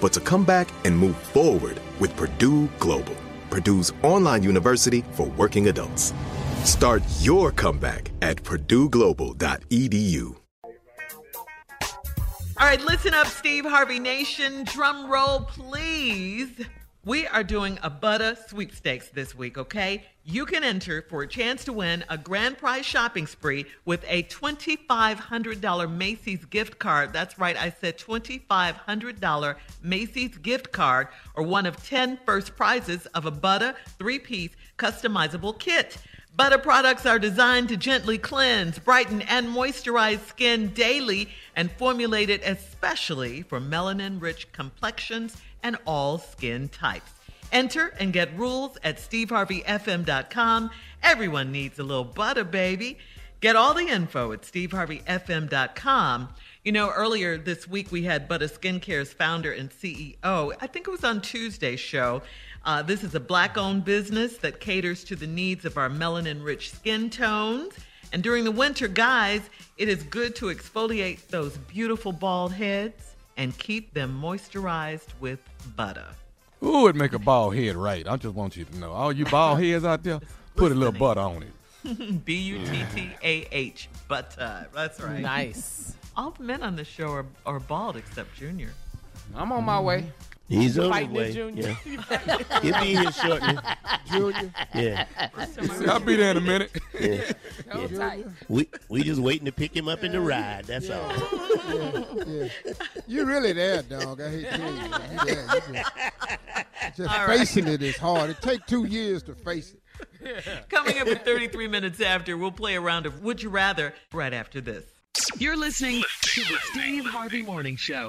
but to come back and move forward with Purdue Global, Purdue's online university for working adults. Start your comeback at purdueglobal.edu. All right, listen up, Steve Harvey Nation. Drum roll, please. We are doing a Butter sweepstakes this week, okay? You can enter for a chance to win a grand prize shopping spree with a $2,500 Macy's gift card. That's right, I said $2,500 Macy's gift card or one of 10 first prizes of a Butter three piece customizable kit. Butter products are designed to gently cleanse, brighten, and moisturize skin daily and formulated especially for melanin rich complexions and all skin types. Enter and get rules at steveharveyfm.com. Everyone needs a little butter, baby. Get all the info at steveharveyfm.com. You know, earlier this week we had Butter Skincare's founder and CEO. I think it was on Tuesday's show. Uh, this is a black owned business that caters to the needs of our melanin rich skin tones. And during the winter, guys, it is good to exfoliate those beautiful bald heads and keep them moisturized with butter. Who would make a bald head right? I just want you to know. All you bald heads out there, put a little butter on it. B U T T A H, butter. That's right. Nice. All the men on the show are, are bald except Junior. I'm on my mm-hmm. way. He's on Fighting the way. Junior. Yeah. He'll be here shortly. Junior. Yeah. I'll be there in a minute. Yeah. Hold yeah. We we just waiting to pick him up in the ride. That's all. yeah. You really there, dog. I hate to tell you. You there. You just just All right. facing it is hard. It take two years to face it. Coming up at 33 minutes after, we'll play a round of Would You Rather right after this. You're listening to the Steve Harvey Morning Show.